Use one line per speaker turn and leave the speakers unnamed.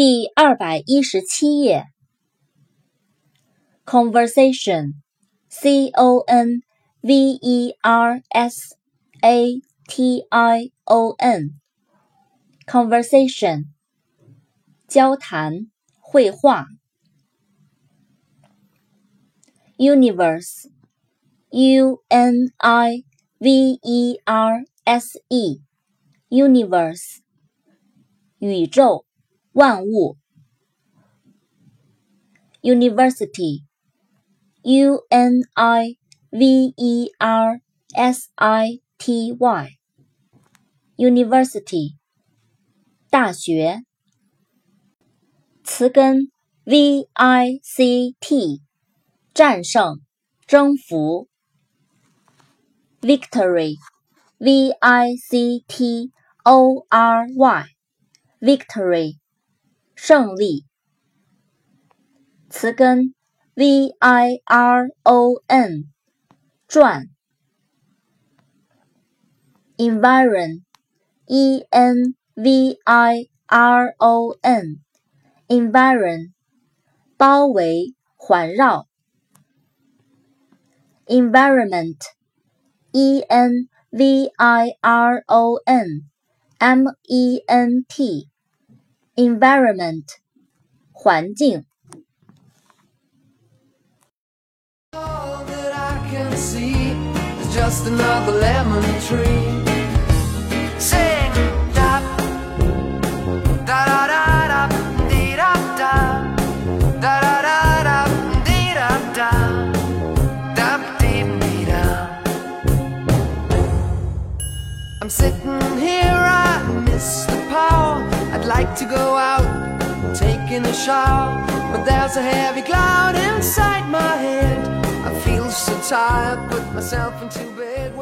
第二百一十七页。conversation，c o n v e r s a t i o n，conversation，交谈、会话。universe，u n i v e r s e，universe，宇宙。万物，University，U N I V E R S I T Y，University，大学。词根 V I C T，战胜、征服。Victory，V I C T O R Y，Victory。 胜利。词根 v i r o n，转。environ，e n v i r o n，environ，包围、环绕。environment，e n v i r o n，m e n t。 environment 环境。Just another lemon tree. Sing da da da da dee da da da da da da dee da da dee dee da. I'm sitting here, I miss the like to go out, taking a shower, but there's a heavy cloud inside my head. I feel so tired, put myself into bed.